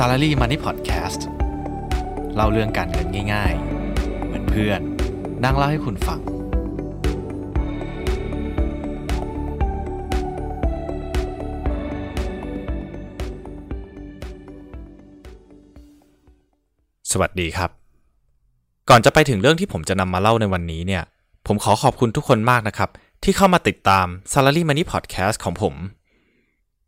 Salary Money Podcast เล่าเรื่องการเงินง่าย ๆ เหมือนเพื่อนนั่งเล่าให้คุณฟัง สวัสดีครับ ก่อนจะไปถึงเรื่องที่ผมจะนำมาเล่าในวันนี้เนี่ย ผมขอขอบคุณทุกคนมากนะครับ ที่เข้ามาติดตาม Salary Money Podcast ของผม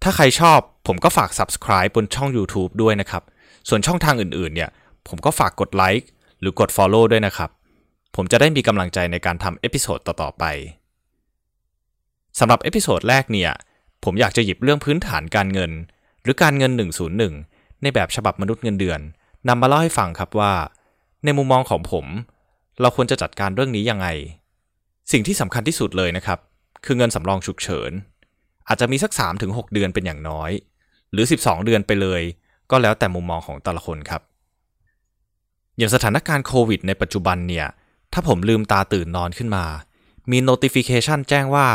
ถ้าใครชอบผมก็ฝาก subscribe บนช่อง YouTube ด้วยนะครับ ส่วนช่องทางอื่นๆ เนี่ย ผมก็ฝากกดไลค์หรือกด follow ด้วยนะครับ ผมจะได้มีกำลังใจในการทำ episode ต่อ ๆ ไปสำหรับ episode แรกเนี่ย ผมอยากจะหยิบเรื่องพื้นฐานการเงิน หรือการเงิน 101 ในแบบฉบับมนุษย์เงินเดือนนำมาเล่าให้ฟังครับว่า ในมุมมองของผม เราควรจะจัดการเรื่องนี้ยังไง สิ่งที่สำคัญที่สุดเลยนะครับ คือเงินสำรองฉุกเฉิน อาจจะมีสัก 3-6 เดือนเป็นอย่างน้อย หรือ 12 เดือนไปเลย ก็แล้วแต่มุมมองของแต่ละคนครับ อย่างสถานการณ์โควิดในปัจจุบันเนี่ย ถ้าผมลืมตาตื่นนอนขึ้นมา มี notification แจ้งว่า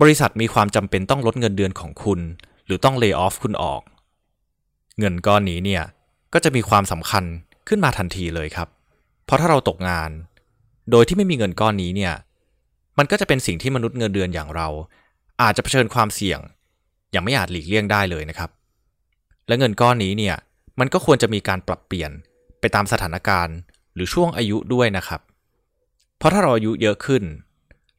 บริษัทมีความจำเป็นต้องลดเงินเดือนของคุณ หรือต้อง lay off คุณออก เงินก้อนนี้เนี่ย ก็จะมีความสำคัญขึ้นมาทันทีเลยครับ เพราะถ้าเราตกงาน โดยที่ไม่มีเงินก้อนนี้เนี่ย มันก็จะเป็นสิ่งที่มนุษย์เงินเดือนอย่างเรา อาจจะเผชิญความเสี่ยง อย่างไม่อาจหลีกเลี่ยงได้เลยนะครับ และเงินก้อนนี้เนี่ยมันก็ควรจะมีการปรับเปลี่ยนไปตามสถานการณ์หรือช่วงอายุด้วยนะครับ เพราะถ้าเราอายุเยอะขึ้น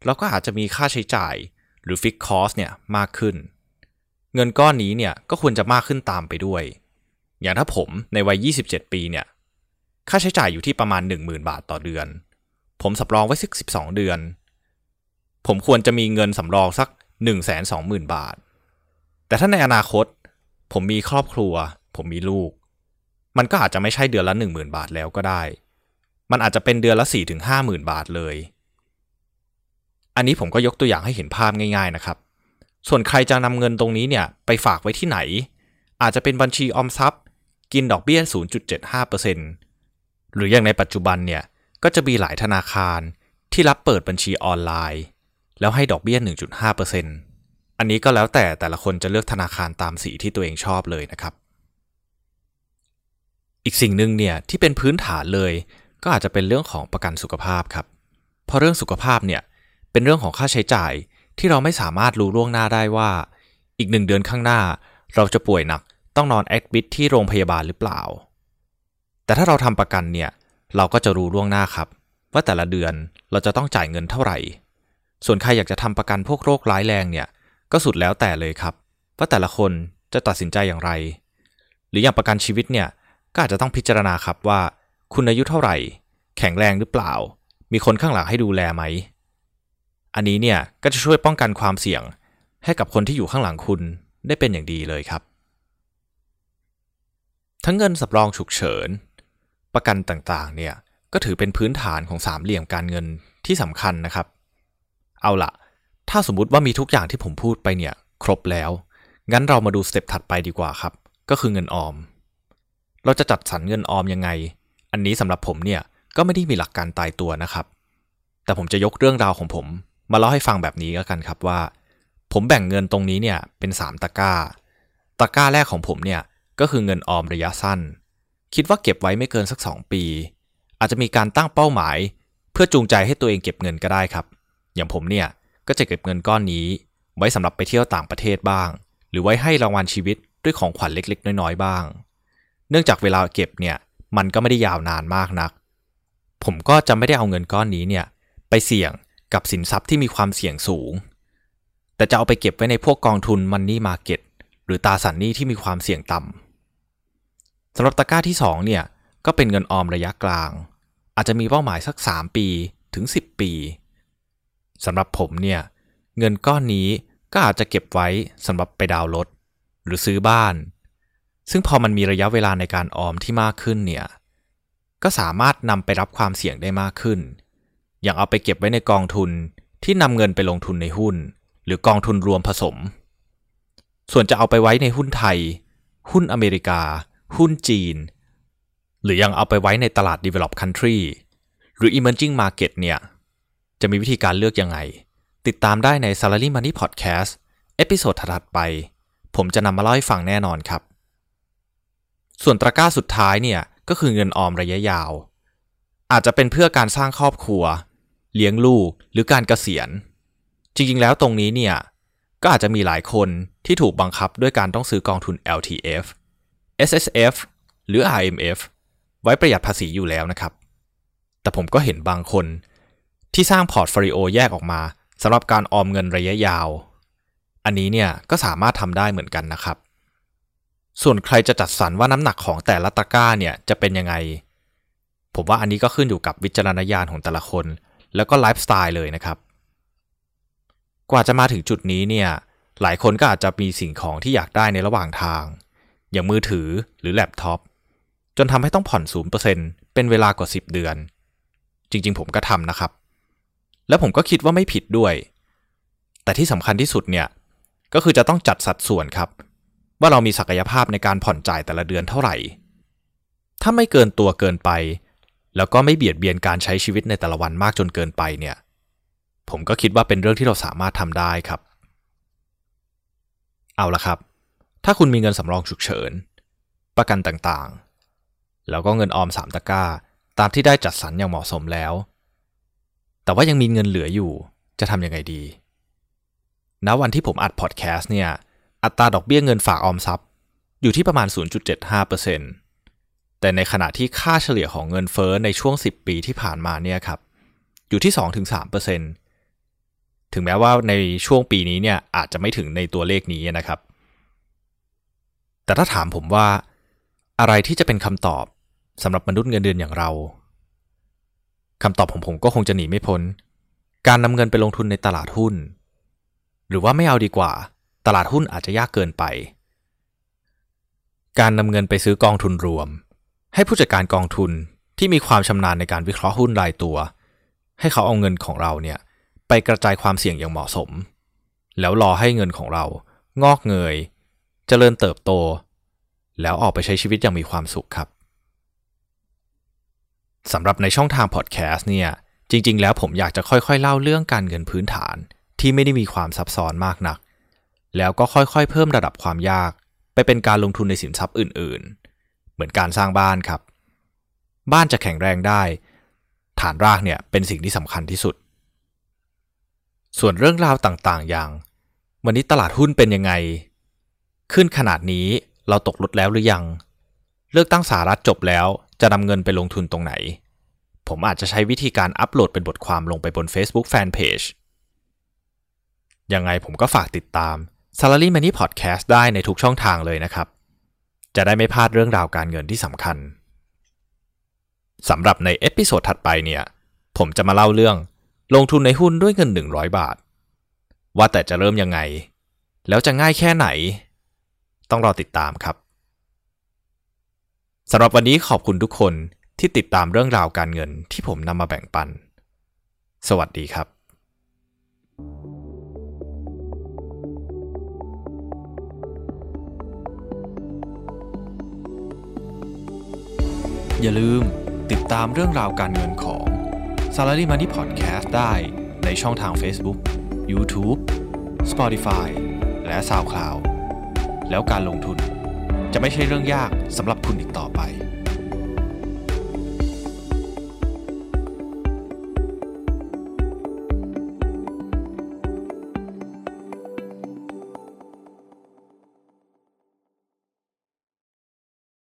เราก็อาจจะมีค่าใช้จ่ายหรือฟิกคอสเนี่ยมากขึ้น เงินก้อนนี้เนี่ยก็ควรจะมากขึ้นตามไปด้วย อย่างถ้าผมในวัย 27 ปีเนี่ยค่าใช้จ่ายอยู่ที่ประมาณ 10,000 บาทต่อเดือน ผมสำรองไว้สัก 12 เดือน ผมควรจะมีเงินสำรองสัก 120,000บาท แต่ถ้าในอนาคต ผมมีครอบครัว ผมมีลูก มันก็อาจจะไม่ใช่เดือนละ10,000บาทแล้วก็ได้ มันอาจจะเป็นเดือนละ4-50,000บาทเลย อันนี้ผมก็ยกตัวอย่างให้เห็นภาพง่าย ๆนะครับ ส่วนใครจะนำเงินตรงนี้เนี่ยไปฝากไว้ที่ไหน อาจจะเป็นบัญชีออมทรัพย์ กินดอกเบี้ย 0.75%หรืออย่างในปัจจุบันเนี่ยก็จะมีหลายธนาคารที่รับเปิดบัญชีออนไลน์ แล้วให้ดอกเบี้ย 1.5%อันนี้ก็แล้วแต่แต่ละคนจะเลือกธนาคารตามสีที่ตัวเองชอบเลยนะครับ อีกสิ่งหนึ่งเนี่ยที่เป็นพื้นฐานเลย ก็อาจจะเป็นเรื่องของประกันสุขภาพครับ เพราะเรื่องสุขภาพเนี่ยเป็นเรื่องของค่าใช้จ่ายที่เราไม่สามารถรู้ล่วงหน้าได้ว่า อีกหนึ่งเดือนข้างหน้า เราจะป่วยหนักต้องนอนแอดมิดที่โรงพยาบาลหรือเปล่า แต่ถ้าเราทำประกันเนี่ยเราก็จะรู้ล่วงหน้าครับ ว่าแต่ละเดือนเราจะต้องจ่ายเงินเท่าไหร่ ส่วนใครอยากจะทำประกันพวกโรคร้ายแรงเนี่ย ก็สุดแล้วแต่เลยครับว่าแต่ละคนจะตัดสินใจอย่างไร หรืออย่างประกันชีวิตเนี่ยก็อาจจะต้องพิจารณาครับว่า คุณอายุเท่าไหร่ แข็งแรงหรือเปล่า มีคนข้างหลังให้ดูแลไหม อันนี้เนี่ยก็จะช่วยป้องกันความเสี่ยง ให้กับคนที่อยู่ข้างหลังคุณได้เป็นอย่างดีเลยครับ ทั้งเงินสำรองฉุกเฉิน ประกันต่างๆเนี่ยก็ถือเป็นพื้นฐานของสามเหลี่ยมการเงินที่สำคัญนะครับ เอาละถ้าสมมุติว่ามีทุกอย่างที่ผมพูดไปเนี่ย ครบแล้ว งั้นเรามาดูสเต็ปถัดไปดีกว่าครับ ก็คือเงินออม เราจะจัดสรรเงินออมยังไง อันนี้สำหรับผมเนี่ยก็ไม่ได้มีหลักการตายตัวนะครับ แต่ผมจะยกเรื่องราวของผม มาเล่าให้ฟังแบบนี้ก็กันครับว่า ผมแบ่งเงินตรงนี้เนี่ยเป็น 3 ตะกร้า ตะกร้าแรกของผมเนี่ยก็คือเงินออมระยะสั้น คิดว่าเก็บไว้ไม่เกินสัก 2 ปี อาจจะมีการตั้งเป้าหมาย เพื่อจูงใจให้ตัวเองเก็บเงินก็ได้ครับ อย่างผมเนี่ยก็จะเก็บเงินก้อนนี้ ไว้สำหรับไปเที่ยวต่างประเทศบ้าง หรือไว้ให้รางวัลชีวิตด้วยของขวัญเล็กๆ น้อยๆบ้าง เนื่องจากเวลาเก็บเนี่ยมันก็ไม่ได้ยาวนานมากนัก ผมก็จะไม่ได้เอาเงินก้อนนี้เนี่ยไปเสี่ยงกับสินทรัพย์ที่มีความเสี่ยงสูง แต่จะเอาไปเก็บไว้ในพวกกองทุนมันนี่มาเก็ตหรือตราสารหนี้ที่มีความเสี่ยงต่ำสำหรับตะกร้าที่2เนี่ยก็เป็นเงินออมระยะกลาง อาจจะมีเป้าหมายสัก 3 ปีถึง 10 ปี สำหรับผมเนี่ย เงินก้อนนี้ก็อาจจะเก็บไว้สำหรับไปดาวน์รถหรือซื้อบ้าน ซึ่งพอมันมีระยะเวลาในการออมที่มากขึ้นเนี่ย ก็สามารถนำไปรับความเสี่ยงได้มากขึ้น อย่างเอาไปเก็บไว้ในกองทุนที่นำเงินไปลงทุนในหุ้น หรือกองทุนรวมผสม ส่วนจะเอาไปไว้ในหุ้นไทย หุ้นอเมริกา หุ้นจีน หรือยังเอาไปไว้ในตลาด develop country หรือ emerging market เนี่ย จะมีวิธีการเลือกยังไง ติดตามได้ใน Salary Money Podcast episode ถัดไป ผมจะนำมาเล่าให้ฟังแน่นอนครับ ส่วนตะกร้าสุดท้ายเนี่ยก็คือเงินออมระยะยาว อาจจะเป็นเพื่อการสร้างครอบครัว เลี้ยงลูกหรือการเกษียณ จริงๆ แล้วตรงนี้เนี่ยก็อาจจะมีหลายคนที่ถูกบังคับด้วยการต้องซื้อกองทุน LTF SSF หรือ RMF ไว้ประหยัดภาษีอยู่แล้วนะครับ แต่ผมก็เห็นบางคน ที่สร้าง portfolio แยกออกมาสำหรับการออมเงินระยะยาว อันนี้เนี่ยก็สามารถทำได้เหมือนกันนะครับ ส่วนใครจะจัดสรรว่าน้ำหนักของแต่ละตะกร้าเนี่ยจะเป็นยังไง ผมว่าอันนี้ก็ขึ้นอยู่กับวิจารณญาณของแต่ละคน แล้วก็ไลฟ์สไตล์เลยนะครับ กว่าจะมาถึงจุดนี้เนี่ยหลายคนก็อาจจะมีสิ่งของที่อยากได้ในระหว่างทาง อย่างมือถือหรือแล็ปท็อปจนทำให้ต้องผ่อน 0%เป็นเวลากว่า 10 เดือน จริงๆ ผมก็ทำนะครับ แล้วผมก็คิดว่าไม่ผิดด้วย แต่ที่สำคัญที่สุดเนี่ย ก็คือจะต้องจัดสัดส่วนครับ ว่าเรามีศักยภาพในการผ่อนจ่ายแต่ละเดือนเท่าไหร่ ถ้าไม่เกินตัวเกินไป แล้วก็ไม่เบียดเบียนการใช้ชีวิตในแต่ละวันมากจนเกินไปเนี่ย ผมก็คิดว่าเป็นเรื่องที่เราสามารถทำได้ครับ เอาละครับ ถ้าคุณมีเงินสำรองฉุกเฉิน ประกันต่างๆ แล้วก็เงินออมสามตะกร้า ตามที่ได้จัดสรรอย่างเหมาะสมแล้ว แต่ว่ายังมีเงินเหลืออยู่ จะทำยังไงดีณวันที่ผมอัดพอดแคสต์เนี่ย อัตราดอกเบี้ยเงินฝากออมทรัพย์ อยู่ที่ประมาณ 0.75%แต่ในขณะที่ค่าเฉลี่ยของเงินเฟอ้อในช่วง 10 ปีที่ผ่านมาเนี่ยครับ อยู่ที่ 2-3%ถึงแม้ว่าในช่วงปีนี้เนี่ยอาจจะไม่ถึงในตัวเลขนี้นะครับ แต่ถ้าถามผมว่าอะไรที่จะเป็นคำตอบสำหรับมนุษย์เงินเดือนอย่างเรา คำตอบของผมก็คงจะหนีไม่พ้น การนำเงินไปลงทุนในตลาดหุ้น หรือว่าไม่เอาดีกว่า ตลาดหุ้นอาจจะยากเกินไป การนำเงินไปซื้อกองทุนรวม ให้ผู้จัดการกองทุนที่มีความชำนาญในการวิเคราะห์หุ้นรายตัว ให้เขาเอาเงินของเราเนี่ยไปกระจายความเสี่ยงอย่างเหมาะสม แล้วรอให้เงินของเรา งอกเงยเจริญเติบโต แล้วออกไปใช้ชีวิตอย่างมีความสุขครับ สำหรับในช่องทางพอดแคสต์เนี่ยจริง ๆ แล้วผมอยากจะค่อยๆ เล่าเรื่องการเงินพื้นฐานที่ไม่ได้มีความซับซ้อนมากนัก แล้วก็ค่อยๆ เพิ่มระดับความยาก ไปเป็นการลงทุนในสินทรัพย์อื่นๆ เหมือนการสร้างบ้านครับ บ้านจะแข็งแรงได้ ฐานรากเนี่ยเป็นสิ่งที่สำคัญที่สุด ส่วนเรื่องราวต่างๆ อย่าง วันนี้ตลาดหุ้นเป็นยังไง ขึ้นขนาดนี้เราตกลดแล้วหรือยัง เลือกตั้งสหรัฐจบแล้วจะนำเงินไปลงทุนตรงไหน ผมอาจจะใช้วิธีการอัปโหลดเป็นบทความลงไปบน Facebook Fanpage ยังไงผมก็ฝากติดตาม Salary Money Podcast ได้ในทุกช่องทางเลยนะครับ จะได้ไม่พลาดเรื่องราวการเงินที่สำคัญสำหรับใน episode ถัดไปเนี่ย ผมจะมาเล่าเรื่อง ลงทุนในหุ้นด้วยเงิน 100 บาท ว่าแต่จะเริ่มยังไง แล้วจะง่ายแค่ไหน ต้องรอติดตามครับสำหรับวันนี้ขอบคุณทุกคน ที่ติดตามเรื่องราวการเงินที่ผมนำมาแบ่งปัน สวัสดีครับอย่าลืมติดตามเรื่องราวการเงินของ Salary Money Podcast ได้ในช่องทาง Facebook, YouTube, Spotify และ SoundCloud แล้วการลงทุนจะไม่ใช่เรื่องยากสำหรับคุณอีกต่อไป